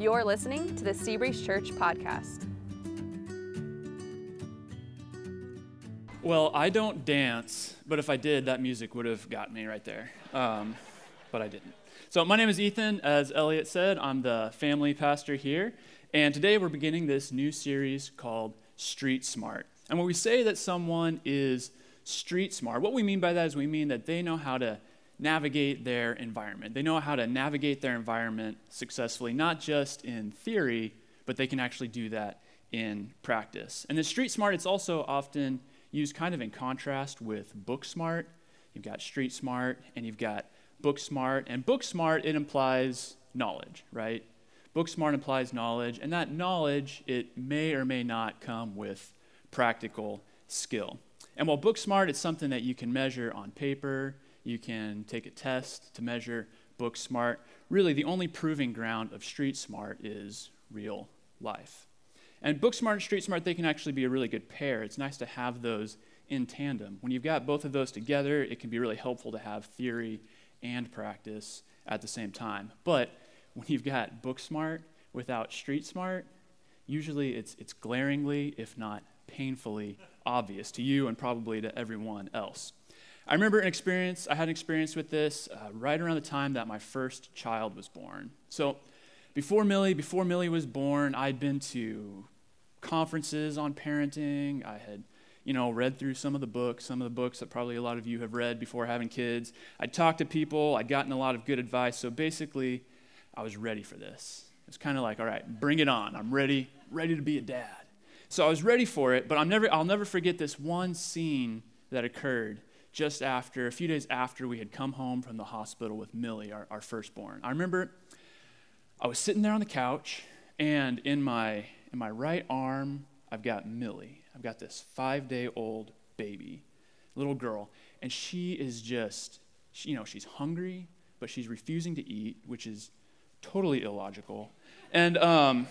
You're listening to the Seabreeze Church podcast. Well, I don't dance, but if I did, that music would have got me right there. Um, but I didn't. So, my name is Ethan. As Elliot said, I'm the family pastor here. And today we're beginning this new series called Street Smart. And when we say that someone is street smart, what we mean by that is we mean that they know how to navigate their environment. They know how to navigate their environment successfully, not just in theory, but they can actually do that in practice. And the street smart, it's also often used kind of in contrast with book smart. You've got street smart and you've got book smart. And book smart, it implies knowledge, right? Book smart implies knowledge, and that knowledge, it may or may not come with practical skill. And while book smart is something that you can measure on paper, you can take a test to measure book smart. Really, the only proving ground of street smart is real life. And book smart and street smart, they can actually be a really good pair. It's nice to have those in tandem. When you've got both of those together, it can be really helpful to have theory and practice at the same time. But when you've got book smart without street smart, usually it's, it's glaringly, if not painfully, obvious to you and probably to everyone else. I remember an experience, I had an experience with this uh, right around the time that my first child was born. So before Millie, before Millie was born, I'd been to conferences on parenting. I had, you know, read through some of the books, some of the books that probably a lot of you have read before having kids. I'd talked to people, I'd gotten a lot of good advice. So basically, I was ready for this. It's kind of like, all right, bring it on. I'm ready, ready to be a dad. So I was ready for it, but I'm never, I'll never forget this one scene that occurred just after, a few days after we had come home from the hospital with Millie, our, our firstborn. I remember I was sitting there on the couch, and in my, in my right arm, I've got Millie. I've got this five day old baby, little girl, and she is just, she, you know, she's hungry, but she's refusing to eat, which is totally illogical. And, um,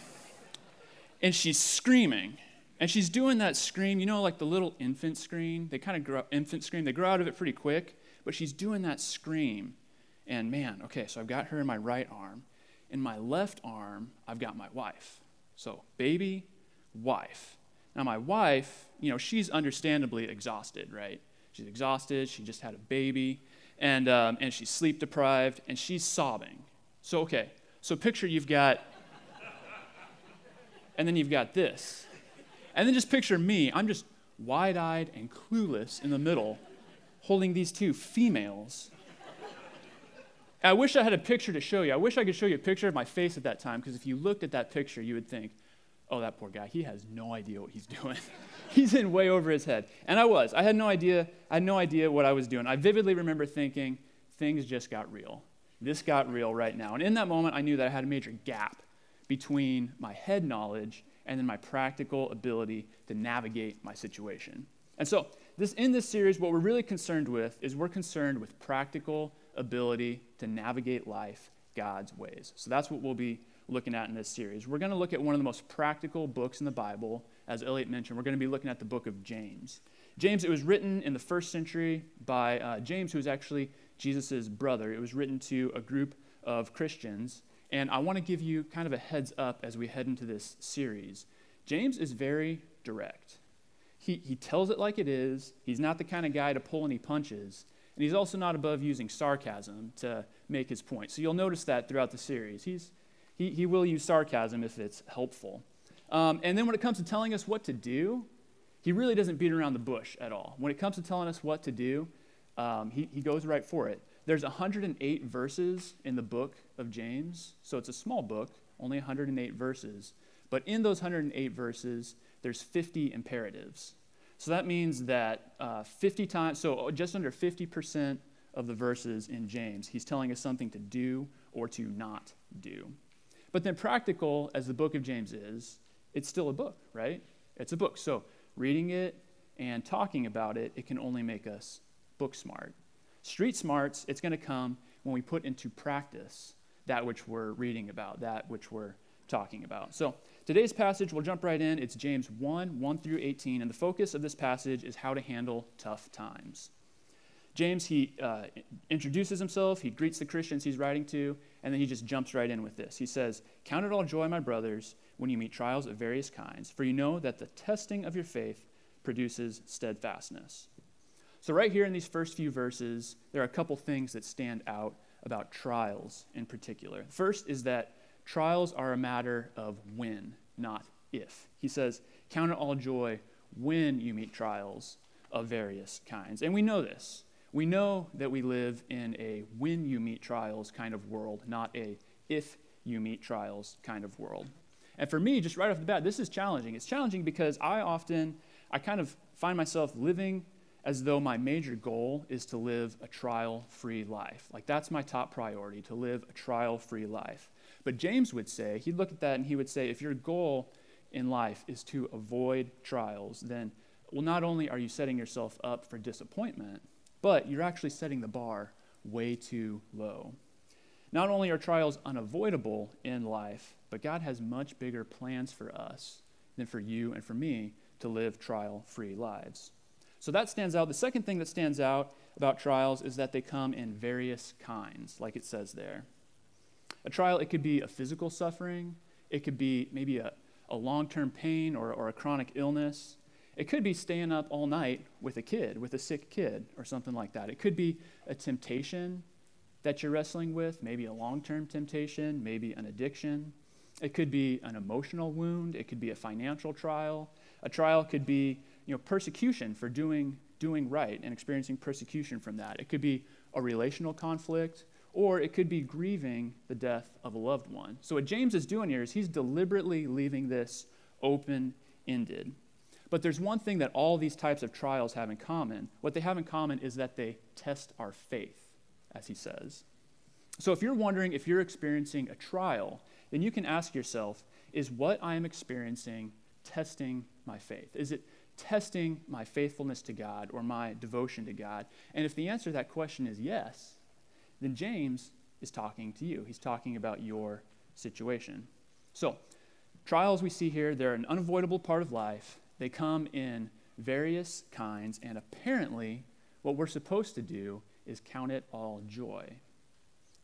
and she's screaming. And she's doing that scream, you know, like the little infant scream. They kind of grow infant scream. They grow out of it pretty quick, but she's doing that scream. And man, okay, so I've got her in my right arm. In my left arm, I've got my wife. So baby, wife. Now my wife, you know, she's understandably exhausted, right? She's exhausted. She just had a baby, and um, and she's sleep deprived, and she's sobbing. So okay, so picture you've got, and then you've got this. And then just picture me. I'm just wide eyed and clueless in the middle, holding these two females. I wish I had a picture to show you. I wish I could show you a picture of my face at that time, because if you looked at that picture, you would think, oh, that poor guy, he has no idea what he's doing. he's in way over his head. And I was. I had no idea. I had no idea what I was doing. I vividly remember thinking, things just got real. This got real right now. And in that moment, I knew that I had a major gap between my head knowledge and then my practical ability to navigate my situation. And so, this, in this series, what we're really concerned with is we're concerned with practical ability to navigate life God's ways. So, that's what we'll be looking at in this series. We're going to look at one of the most practical books in the Bible. As Elliot mentioned, we're going to be looking at the book of James. James, it was written in the first century by uh, James, who was actually Jesus' brother. It was written to a group of Christians. And I want to give you kind of a heads up as we head into this series. James is very direct. He, he tells it like it is. He's not the kind of guy to pull any punches. And he's also not above using sarcasm to make his point. So you'll notice that throughout the series. He's, he, he will use sarcasm if it's helpful. Um, and then when it comes to telling us what to do, he really doesn't beat around the bush at all. When it comes to telling us what to do, um, he, he goes right for it. There's 108 verses in the book of James, so it's a small book, only 108 verses. But in those 108 verses, there's 50 imperatives. So that means that uh, 50 times, so just under 50% of the verses in James, he's telling us something to do or to not do. But then, practical as the book of James is, it's still a book, right? It's a book. So, reading it and talking about it, it can only make us book smart. Street smarts, it's going to come when we put into practice that which we're reading about, that which we're talking about. So today's passage, we'll jump right in. It's James 1 1 through 18, and the focus of this passage is how to handle tough times. James, he uh, introduces himself, he greets the Christians he's writing to, and then he just jumps right in with this. He says, Count it all joy, my brothers, when you meet trials of various kinds, for you know that the testing of your faith produces steadfastness. So, right here in these first few verses, there are a couple things that stand out about trials in particular. First is that trials are a matter of when, not if. He says, Count it all joy when you meet trials of various kinds. And we know this. We know that we live in a when you meet trials kind of world, not a if you meet trials kind of world. And for me, just right off the bat, this is challenging. It's challenging because I often, I kind of find myself living as though my major goal is to live a trial free life. Like that's my top priority, to live a trial free life. But James would say, he'd look at that and he would say, if your goal in life is to avoid trials, then, well, not only are you setting yourself up for disappointment, but you're actually setting the bar way too low. Not only are trials unavoidable in life, but God has much bigger plans for us than for you and for me to live trial free lives. So that stands out. The second thing that stands out about trials is that they come in various kinds, like it says there. A trial, it could be a physical suffering, it could be maybe a, a long term pain or, or a chronic illness. It could be staying up all night with a kid, with a sick kid, or something like that. It could be a temptation that you're wrestling with, maybe a long term temptation, maybe an addiction. It could be an emotional wound. It could be a financial trial. A trial could be you know, persecution for doing, doing right and experiencing persecution from that. It could be a relational conflict, or it could be grieving the death of a loved one. So, what James is doing here is he's deliberately leaving this open ended. But there's one thing that all these types of trials have in common. What they have in common is that they test our faith, as he says. So if you're wondering if you're experiencing a trial, then you can ask yourself is what I am experiencing testing my faith? Is it testing my faithfulness to God or my devotion to God? And if the answer to that question is yes, then James is talking to you. He's talking about your situation. So, trials we see here, they're an unavoidable part of life. They come in various kinds, and apparently, what we're supposed to do is count it all joy.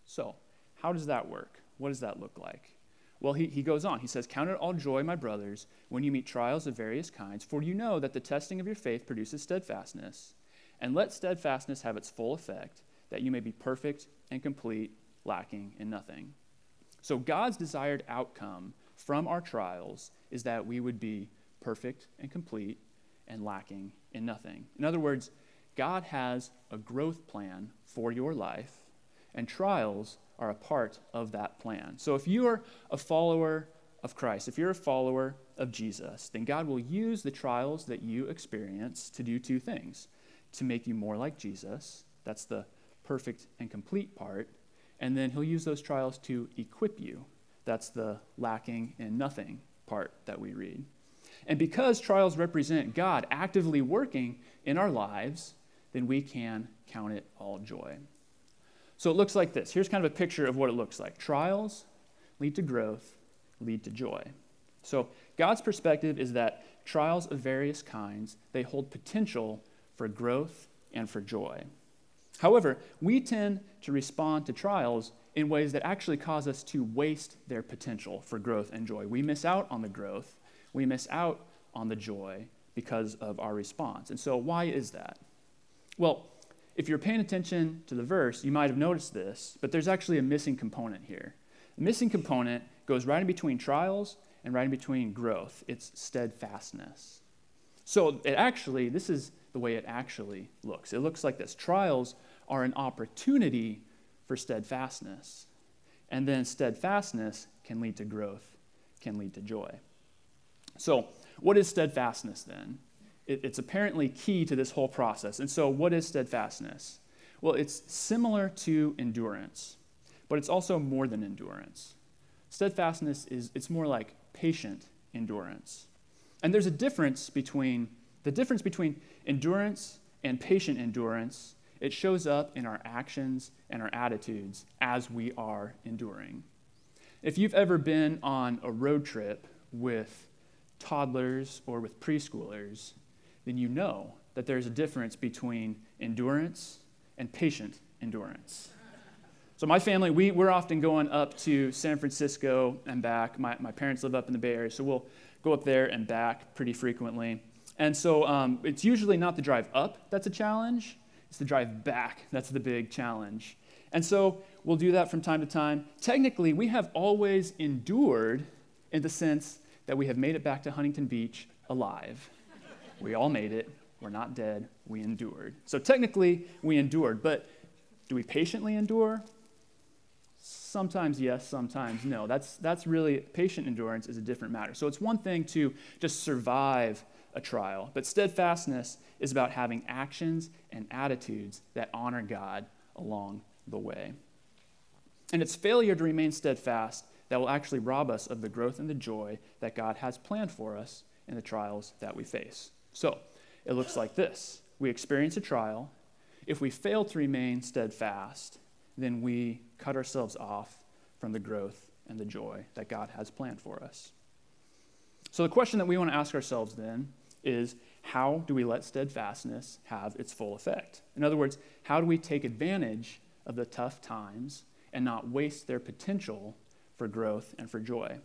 So, how does that work? What does that look like? Well, he, he goes on. He says, Count it all joy, my brothers, when you meet trials of various kinds, for you know that the testing of your faith produces steadfastness. And let steadfastness have its full effect, that you may be perfect and complete, lacking in nothing. So, God's desired outcome from our trials is that we would be perfect and complete and lacking in nothing. In other words, God has a growth plan for your life, and trials are a part of that plan. So if you are a follower of Christ, if you're a follower of Jesus, then God will use the trials that you experience to do two things to make you more like Jesus. That's the perfect and complete part. And then he'll use those trials to equip you. That's the lacking in nothing part that we read. And because trials represent God actively working in our lives, then we can count it all joy. So it looks like this. Here's kind of a picture of what it looks like trials lead to growth, lead to joy. So God's perspective is that trials of various kinds, they hold potential for growth and for joy. However, we tend to respond to trials in ways that actually cause us to waste their potential for growth and joy. We miss out on the growth we miss out on the joy because of our response. And so, why is that? Well, if you're paying attention to the verse, you might have noticed this, but there's actually a missing component here. The missing component goes right in between trials and right in between growth. It's steadfastness. So, it actually, this is the way it actually looks. It looks like this trials are an opportunity for steadfastness. And then steadfastness can lead to growth, can lead to joy. So, what is steadfastness then? It, it's apparently key to this whole process. And so, what is steadfastness? Well, it's similar to endurance, but it's also more than endurance. Steadfastness is it's more like patient endurance. And there's a difference between the difference between endurance and patient endurance. It shows up in our actions and our attitudes as we are enduring. If you've ever been on a road trip with toddlers or with preschoolers, then you know that there's a difference between endurance and patient endurance. So, my family, we, we're often going up to San Francisco and back. My, my parents live up in the Bay Area, so we'll go up there and back pretty frequently. And so, um, it's usually not the drive up that's a challenge, it's the drive back that's the big challenge. And so, we'll do that from time to time. Technically, we have always endured in the sense that we have made it back to Huntington Beach alive. We all made it. We're not dead. We endured. So, technically, we endured. But do we patiently endure? Sometimes yes, sometimes no. That's, that's really, patient endurance is a different matter. So it's one thing to just survive a trial, but steadfastness is about having actions and attitudes that honor God along the way. And it's failure to remain steadfast that will actually rob us of the growth and the joy that God has planned for us in the trials that we face. So it looks like this we experience a trial. If we fail to remain steadfast, then we cut ourselves off from the growth and the joy that God has planned for us. So, the question that we want to ask ourselves then is how do we let steadfastness have its full effect? In other words, how do we take advantage of the tough times and not waste their potential for growth and for joy?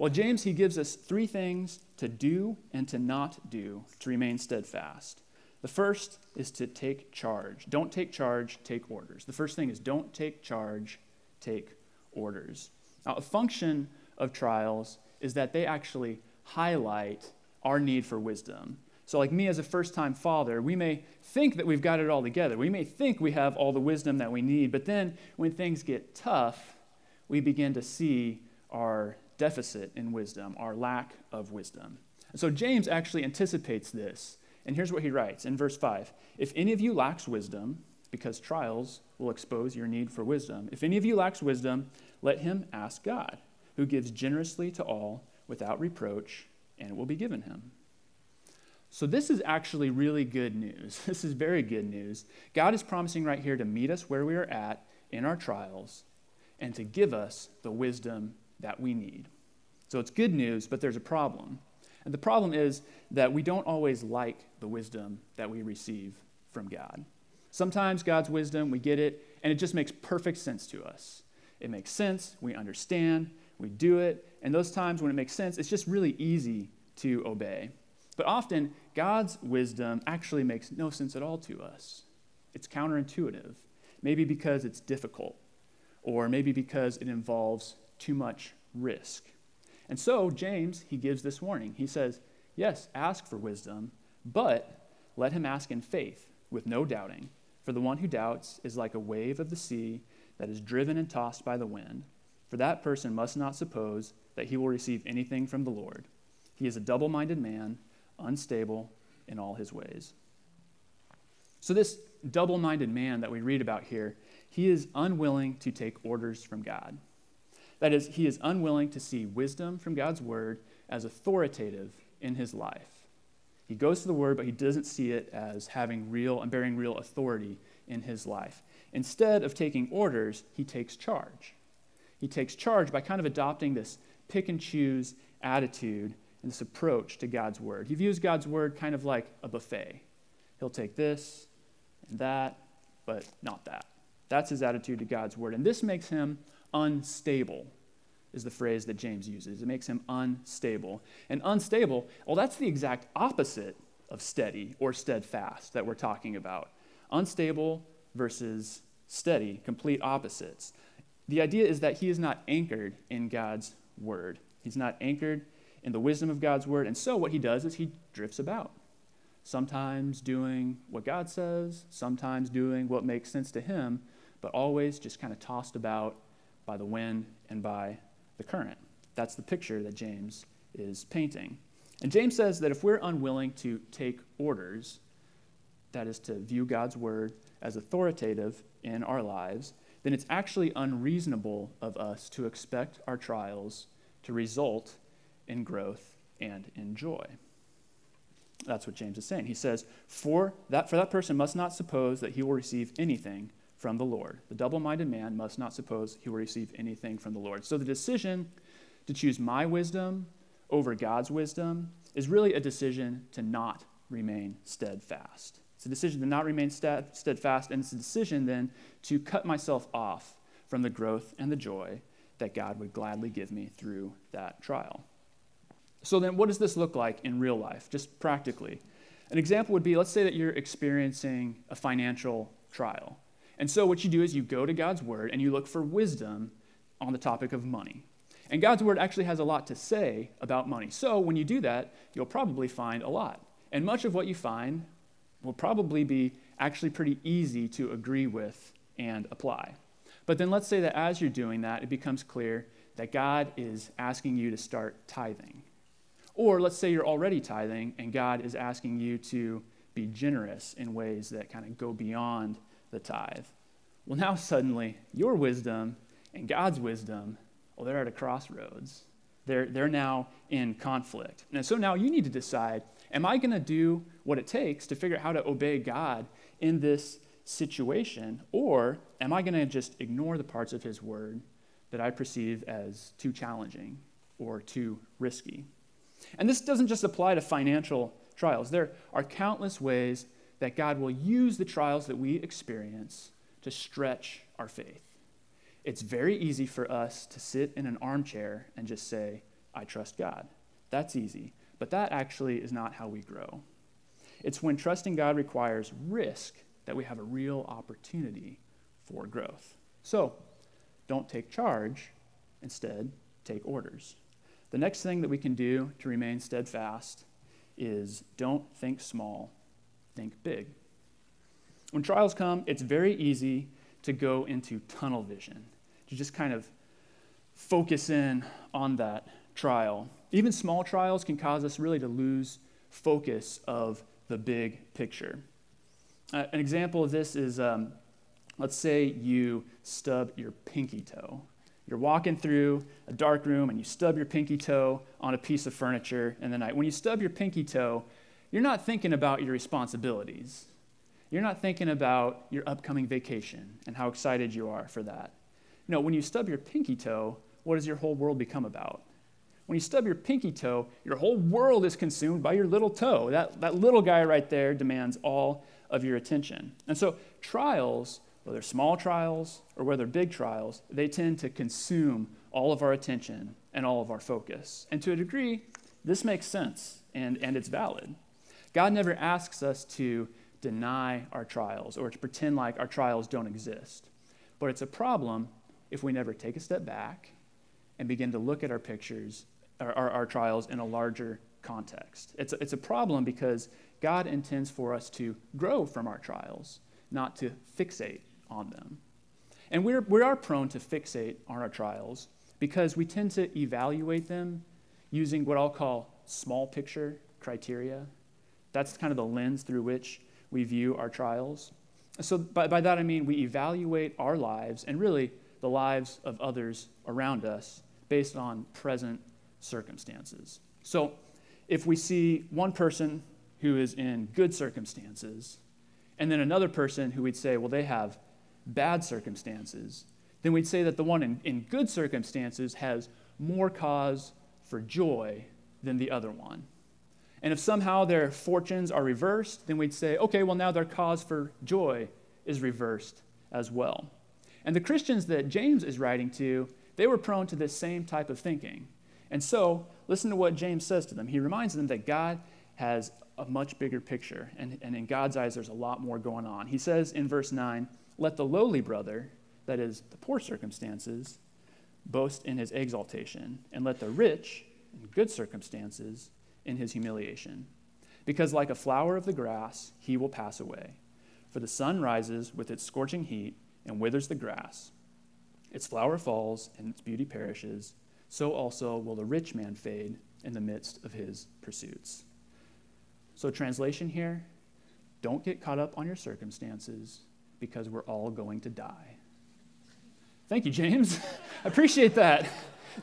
Well, James, he gives us three things to do and to not do to remain steadfast. The first is to take charge. Don't take charge, take orders. The first thing is don't take charge, take orders. Now, a function of trials is that they actually highlight our need for wisdom. So, like me as a first time father, we may think that we've got it all together. We may think we have all the wisdom that we need, but then when things get tough, we begin to see our deficit in wisdom, our lack of wisdom. So, James actually anticipates this and here's what he writes in verse 5 If any of you lacks wisdom, because trials will expose your need for wisdom, if any of you lacks wisdom, let him ask God, who gives generously to all without reproach, and it will be given him. So, this is actually really good news. This is very good news. God is promising right here to meet us where we are at in our trials and to give us the wisdom that we need. So, it's good news, but there's a problem. And the problem is that we don't always like the wisdom that we receive from God. Sometimes God's wisdom, we get it, and it just makes perfect sense to us. It makes sense, we understand, we do it, and those times when it makes sense, it's just really easy to obey. But often, God's wisdom actually makes no sense at all to us. It's counterintuitive, maybe because it's difficult, or maybe because it involves too much risk. And so, James, he gives this warning. He says, Yes, ask for wisdom, but let him ask in faith, with no doubting. For the one who doubts is like a wave of the sea that is driven and tossed by the wind. For that person must not suppose that he will receive anything from the Lord. He is a double minded man, unstable in all his ways. So, this double minded man that we read about here, he is unwilling to take orders from God. That is, he is unwilling to see wisdom from God's word as authoritative in his life. He goes to the word, but he doesn't see it as having real and bearing real authority in his life. Instead of taking orders, he takes charge. He takes charge by kind of adopting this pick and choose attitude and this approach to God's word. He views God's word kind of like a buffet. He'll take this and that, but not that. That's his attitude to God's word. And this makes him unstable, is the phrase that James uses. It makes him unstable. And unstable, well, that's the exact opposite of steady or steadfast that we're talking about. Unstable versus steady, complete opposites. The idea is that he is not anchored in God's word. He's not anchored in the wisdom of God's word. And so what he does is he drifts about, sometimes doing what God says, sometimes doing what makes sense to him, but always just kind of tossed about by the wind and by the current. That's the picture that James is painting. And James says that if we're unwilling to take orders, that is to view God's word as authoritative in our lives, then it's actually unreasonable of us to expect our trials to result in growth and in joy. That's what James is saying. He says, for that, for that person must not suppose that he will receive anything from the Lord. The double minded man must not suppose he will receive anything from the Lord. So the decision to choose my wisdom over God's wisdom is really a decision to not remain steadfast. It's a decision to not remain steadfast, and it's a decision then to cut myself off from the growth and the joy that God would gladly give me through that trial. So, then what does this look like in real life, just practically? An example would be let's say that you're experiencing a financial trial. And so, what you do is you go to God's Word and you look for wisdom on the topic of money. And God's Word actually has a lot to say about money. So, when you do that, you'll probably find a lot. And much of what you find will probably be actually pretty easy to agree with and apply. But then let's say that as you're doing that, it becomes clear that God is asking you to start tithing. Or let's say you're already tithing and God is asking you to be generous in ways that kind of go beyond the tithe. Well, now suddenly your wisdom and God's wisdom, well, they're at a crossroads. They're, they're now in conflict. And so now you need to decide am I going to do what it takes to figure out how to obey God in this situation? Or am I going to just ignore the parts of His Word that I perceive as too challenging or too risky? And this doesn't just apply to financial trials, there are countless ways that God will use the trials that we experience to stretch our faith. It's very easy for us to sit in an armchair and just say, I trust God. That's easy. But that actually is not how we grow. It's when trusting God requires risk that we have a real opportunity for growth. So, don't take charge, instead, take orders. The next thing that we can do to remain steadfast is don't think small, think big. When trials come, it's very easy to go into tunnel vision, to just kind of focus in on that trial. Even small trials can cause us really to lose focus of the big picture. Uh, an example of this is um, let's say you stub your pinky toe. You're walking through a dark room and you stub your pinky toe on a piece of furniture in the night. When you stub your pinky toe, you're not thinking about your responsibilities. You're not thinking about your upcoming vacation and how excited you are for that. No, when you stub your pinky toe, what does your whole world become about? When you stub your pinky toe, your whole world is consumed by your little toe. That, that little guy right there demands all of your attention. And so, trials, whether small trials or whether big trials, they tend to consume all of our attention and all of our focus. And to a degree, this makes sense and, and it's valid. God never asks us to deny our trials or to pretend like our trials don't exist. But it's a problem if we never take a step back and begin to look at our pictures, our, our, our trials in a larger context. It's a, it's a problem because God intends for us to grow from our trials, not to fixate on them. And we're, we are prone to fixate on our trials because we tend to evaluate them using what I'll call small picture criteria. That's kind of the lens through which we view our trials. So, by, by that I mean we evaluate our lives and really the lives of others around us based on present circumstances. So, if we see one person who is in good circumstances and then another person who we'd say, well, they have bad circumstances, then we'd say that the one in, in good circumstances has more cause for joy than the other one. And if somehow their fortunes are reversed, then we'd say, okay, well, now their cause for joy is reversed as well. And the Christians that James is writing to, they were prone to this same type of thinking. And so, listen to what James says to them. He reminds them that God has a much bigger picture, and, and in God's eyes, there's a lot more going on. He says in verse 9, Let the lowly brother, that is, the poor circumstances, boast in his exaltation, and let the rich, in good circumstances, in his humiliation. Because like a flower of the grass, he will pass away. For the sun rises with its scorching heat and withers the grass. Its flower falls and its beauty perishes. So also will the rich man fade in the midst of his pursuits. So, translation here don't get caught up on your circumstances because we're all going to die. Thank you, James. I appreciate that.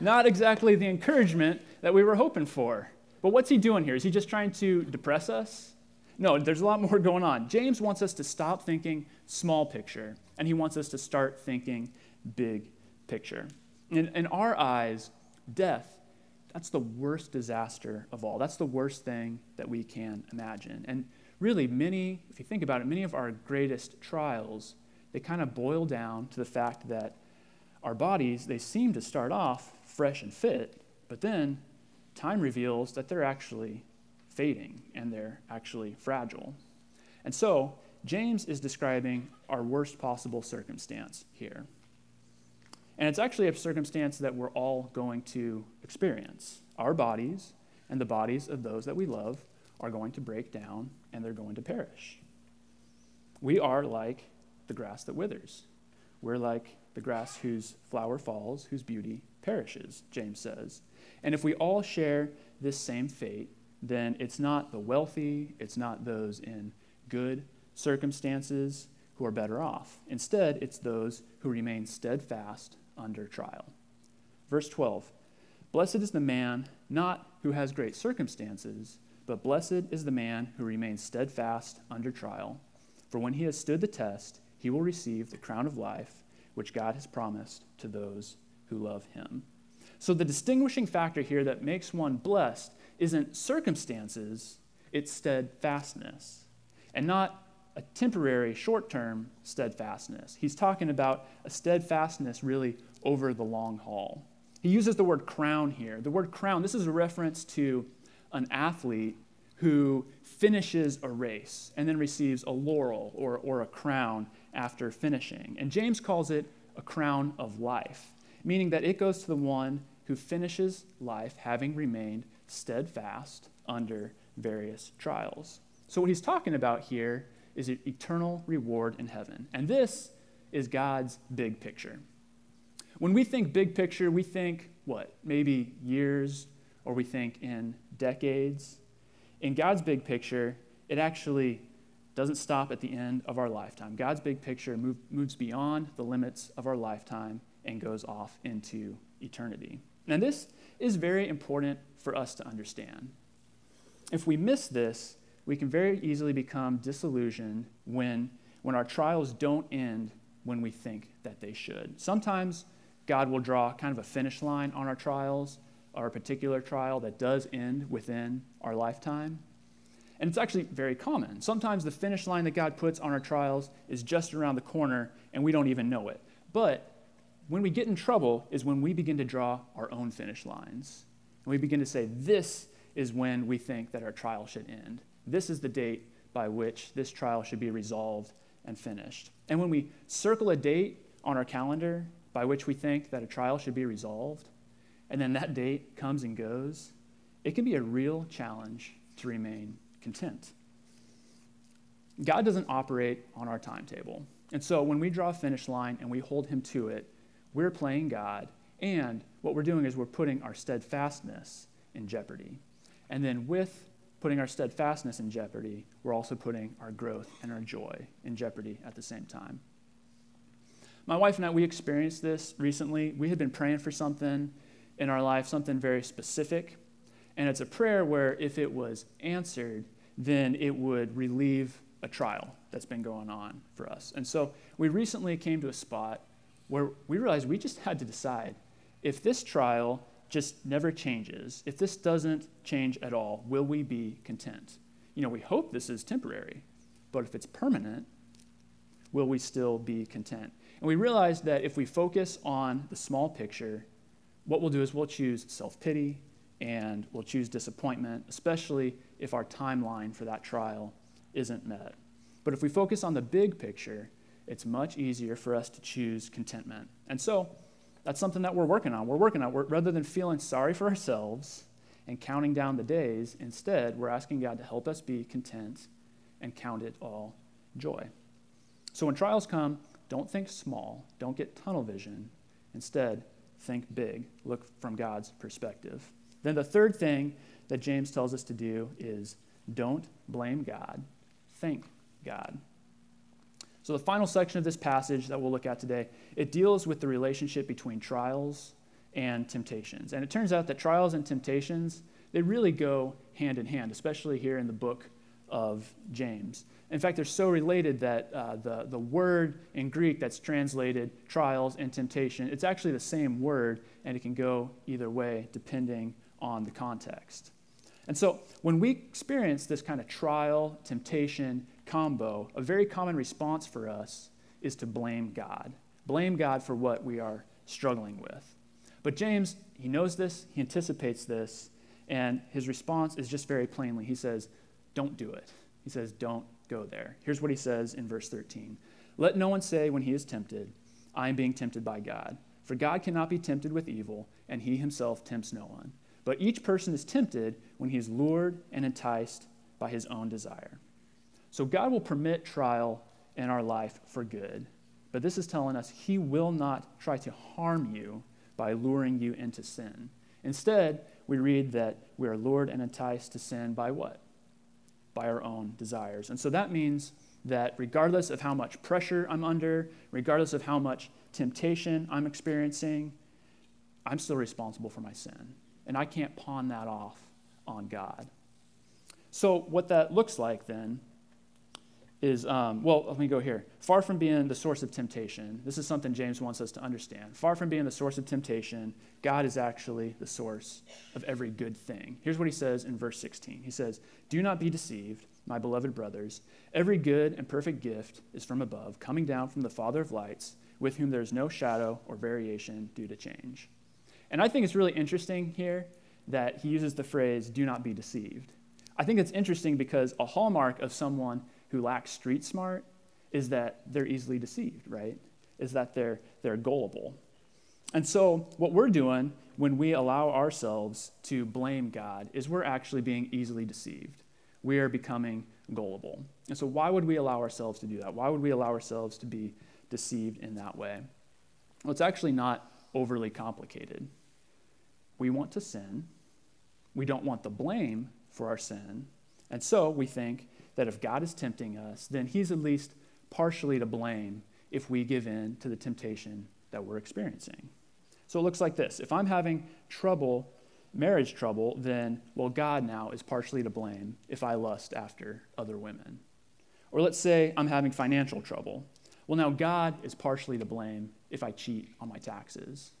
Not exactly the encouragement that we were hoping for. But what's he doing here? Is he just trying to depress us? No, there's a lot more going on. James wants us to stop thinking small picture, and he wants us to start thinking big picture. In, in our eyes, death, that's the worst disaster of all. That's the worst thing that we can imagine. And really, many, if you think about it, many of our greatest trials, they kind of boil down to the fact that our bodies, they seem to start off fresh and fit, but then time reveals that they're actually fading and they're actually fragile. And so, James is describing our worst possible circumstance here. And it's actually a circumstance that we're all going to experience. Our bodies and the bodies of those that we love are going to break down and they're going to perish. We are like the grass that withers. We're like the grass whose flower falls, whose beauty perishes, James says. And if we all share this same fate, then it's not the wealthy, it's not those in good circumstances who are better off. Instead, it's those who remain steadfast under trial. Verse 12 Blessed is the man not who has great circumstances, but blessed is the man who remains steadfast under trial. For when he has stood the test, he will receive the crown of life which God has promised to those who love him. So, the distinguishing factor here that makes one blessed isn't circumstances, it's steadfastness. And not a temporary, short term steadfastness. He's talking about a steadfastness really over the long haul. He uses the word crown here. The word crown, this is a reference to an athlete who finishes a race and then receives a laurel or, or a crown after finishing. And James calls it a crown of life, meaning that it goes to the one who finishes life having remained steadfast under various trials. So, what he's talking about here is eternal reward in heaven. And this is God's big picture. When we think big picture, we think what? Maybe years, or we think in decades. In God's big picture, it actually doesn't stop at the end of our lifetime. God's big picture move, moves beyond the limits of our lifetime and goes off into eternity. Now, this is very important for us to understand. If we miss this, we can very easily become disillusioned when, when our trials don't end when we think that they should. Sometimes God will draw kind of a finish line on our trials, a particular trial that does end within our lifetime. And it's actually very common. Sometimes the finish line that God puts on our trials is just around the corner and we don't even know it. But when we get in trouble is when we begin to draw our own finish lines. And we begin to say, this is when we think that our trial should end. This is the date by which this trial should be resolved and finished. And when we circle a date on our calendar by which we think that a trial should be resolved, and then that date comes and goes, it can be a real challenge to remain content. God doesn't operate on our timetable. And so when we draw a finish line and we hold him to it, we're playing God. And what we're doing is we're putting our steadfastness in jeopardy. And then with putting our steadfastness in jeopardy, we're also putting our growth and our joy in jeopardy at the same time. My wife and I, we experienced this recently. We had been praying for something in our life, something very specific. And it's a prayer where if it was answered, then it would relieve a trial that's been going on for us. And so we recently came to a spot where we realized we just had to decide if this trial just never changes, if this doesn't change at all, will we be content? You know, we hope this is temporary, but if it's permanent, will we still be content? And we realized that if we focus on the small picture, what we'll do is we'll choose self pity and we'll choose disappointment, especially if our timeline for that trial isn't met. But if we focus on the big picture, it's much easier for us to choose contentment. And so, that's something that we're working on. We're working on. We're, rather than feeling sorry for ourselves and counting down the days, instead, we're asking God to help us be content and count it all joy. So when trials come, don't think small, don't get tunnel vision. Instead, think big, look from God's perspective. Then the third thing that James tells us to do is don't blame God, thank God. So, the final section of this passage that we'll look at today, it deals with the relationship between trials and temptations. And it turns out that trials and temptations, they really go hand in hand, especially here in the book of James. In fact, they're so related that uh, the, the word in Greek that's translated trials and temptation, it's actually the same word, and it can go either way depending on the context. And so when we experience this kind of trial, temptation, combo, a very common response for us is to blame God. Blame God for what we are struggling with. But James, he knows this, he anticipates this, and his response is just very plainly he says, Don't do it. He says, Don't go there. Here's what he says in verse 13 Let no one say when he is tempted, I am being tempted by God. For God cannot be tempted with evil, and he himself tempts no one. But each person is tempted when he is lured and enticed by his own desire. So God will permit trial in our life for good. But this is telling us he will not try to harm you by luring you into sin. Instead, we read that we are lured and enticed to sin by what? By our own desires. And so that means that regardless of how much pressure I'm under, regardless of how much temptation I'm experiencing, I'm still responsible for my sin. And I can't pawn that off on God. So, what that looks like then is, um, well, let me go here. Far from being the source of temptation, this is something James wants us to understand. Far from being the source of temptation, God is actually the source of every good thing. Here's what he says in verse 16 He says, Do not be deceived, my beloved brothers. Every good and perfect gift is from above, coming down from the Father of lights, with whom there is no shadow or variation due to change. And I think it's really interesting here that he uses the phrase, do not be deceived. I think it's interesting because a hallmark of someone who lack street smart is that they're easily deceived, right? Is that they're, they're gullible. And so, what we're doing when we allow ourselves to blame God is we're actually being easily deceived. We are becoming gullible. And so, why would we allow ourselves to do that? Why would we allow ourselves to be deceived in that way? Well, it's actually not overly complicated. We want to sin, we don't want the blame for our sin, and so we think that if God is tempting us, then He's at least partially to blame if we give in to the temptation that we're experiencing. So it looks like this if I'm having trouble, marriage trouble, then, well, God now is partially to blame if I lust after other women. Or let's say I'm having financial trouble. Well, now God is partially to blame if I cheat on my taxes.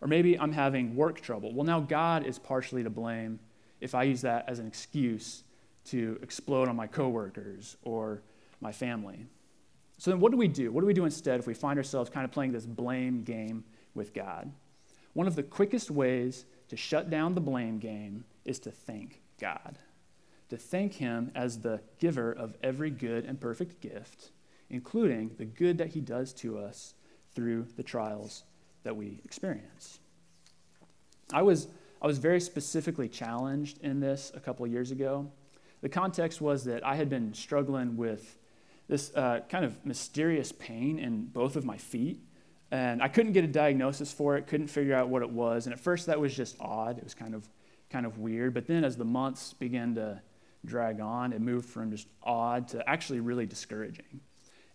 Or maybe I'm having work trouble. Well, now God is partially to blame if I use that as an excuse to explode on my coworkers or my family. So then, what do we do? What do we do instead if we find ourselves kind of playing this blame game with God? One of the quickest ways to shut down the blame game is to thank God, to thank Him as the giver of every good and perfect gift, including the good that He does to us through the trials that we experience. I was, I was very specifically challenged in this a couple years ago. The context was that I had been struggling with this uh, kind of mysterious pain in both of my feet. And I couldn't get a diagnosis for it, couldn't figure out what it was. And at first, that was just odd. It was kind of, kind of weird. But then, as the months began to drag on, it moved from just odd to actually really discouraging.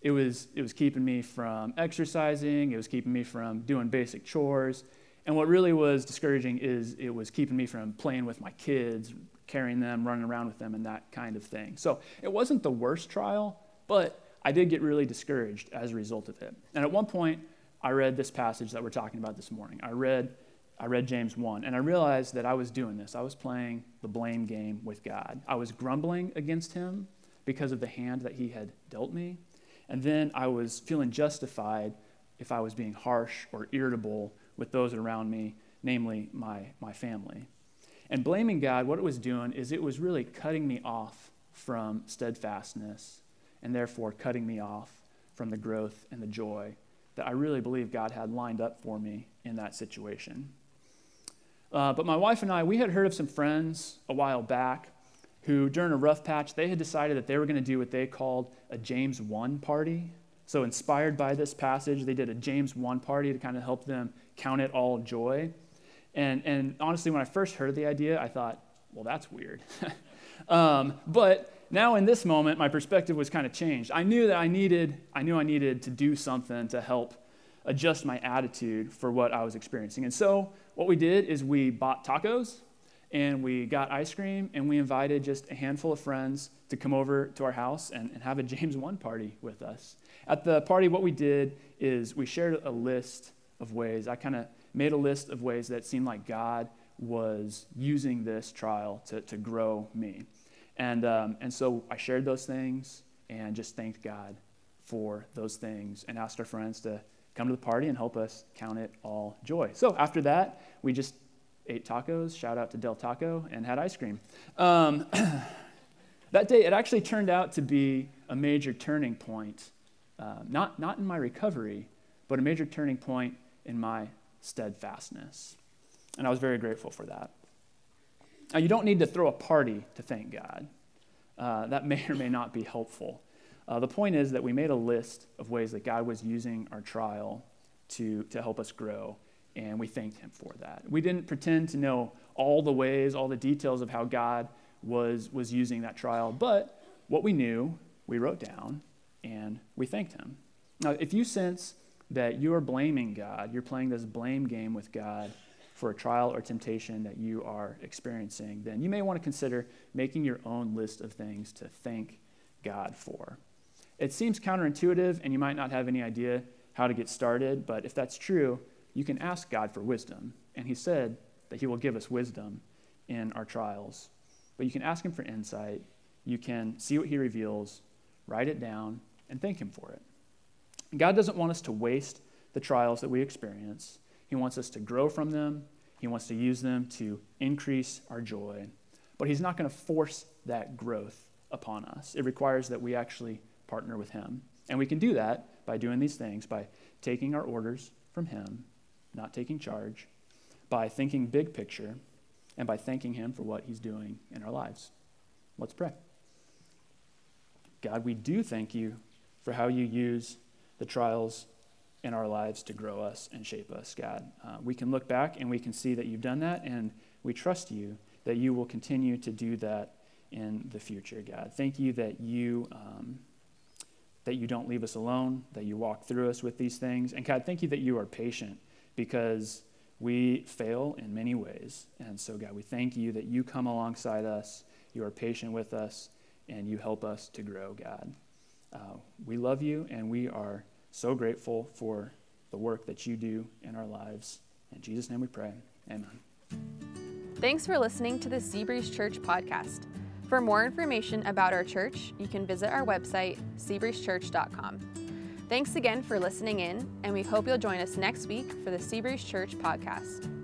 It was, it was keeping me from exercising, it was keeping me from doing basic chores. And what really was discouraging is it was keeping me from playing with my kids, carrying them, running around with them, and that kind of thing. So it wasn't the worst trial, but I did get really discouraged as a result of it. And at one point, I read this passage that we're talking about this morning. I read, I read James 1, and I realized that I was doing this. I was playing the blame game with God. I was grumbling against Him because of the hand that He had dealt me. And then I was feeling justified if I was being harsh or irritable with those around me, namely my, my family. And blaming God, what it was doing is it was really cutting me off from steadfastness and therefore cutting me off from the growth and the joy that I really believe God had lined up for me in that situation. Uh, but my wife and I, we had heard of some friends a while back who, during a rough patch, they had decided that they were going to do what they called a James 1 party. So, inspired by this passage, they did a James 1 party to kind of help them count it all joy. And, and honestly, when I first heard the idea, I thought, well, that's weird. um, but now in this moment, my perspective was kind of changed. I knew that I needed, I knew I needed to do something to help adjust my attitude for what I was experiencing. And so what we did is we bought tacos and we got ice cream and we invited just a handful of friends to come over to our house and, and have a James 1 party with us. At the party, what we did is we shared a list of ways. I kind of made a list of ways that seemed like God was using this trial to, to grow me. And, um, and so I shared those things and just thanked God for those things and asked our friends to come to the party and help us count it all joy. So after that, we just ate tacos, shout out to Del Taco, and had ice cream. Um, that day, it actually turned out to be a major turning point, uh, not, not in my recovery, but a major turning point in my steadfastness. And I was very grateful for that. Now, you don't need to throw a party to thank God. Uh, that may or may not be helpful. Uh, the point is that we made a list of ways that God was using our trial to, to help us grow, and we thanked Him for that. We didn't pretend to know all the ways, all the details of how God was, was using that trial, but what we knew, we wrote down, and we thanked Him. Now, if you sense that you are blaming God, you're playing this blame game with God for a trial or temptation that you are experiencing, then you may want to consider making your own list of things to thank God for. It seems counterintuitive, and you might not have any idea how to get started, but if that's true, you can ask God for wisdom. And He said that He will give us wisdom in our trials. But you can ask Him for insight, you can see what He reveals, write it down, and thank Him for it. God doesn't want us to waste the trials that we experience. He wants us to grow from them. He wants to use them to increase our joy. But He's not going to force that growth upon us. It requires that we actually partner with Him. And we can do that by doing these things, by taking our orders from Him, not taking charge, by thinking big picture, and by thanking Him for what He's doing in our lives. Let's pray. God, we do thank you for how you use the trials in our lives to grow us and shape us, God. Uh, we can look back and we can see that you've done that, and we trust you that you will continue to do that in the future, God. Thank you that you. Um, that you don't leave us alone, that you walk through us with these things. And God, thank you that you are patient because we fail in many ways. And so, God, we thank you that you come alongside us, you are patient with us, and you help us to grow, God. Uh, we love you, and we are so grateful for the work that you do in our lives. In Jesus' name we pray. Amen. Thanks for listening to the Seabreeze Church podcast. For more information about our church, you can visit our website, seabreezechurch.com. Thanks again for listening in, and we hope you'll join us next week for the Seabreeze Church podcast.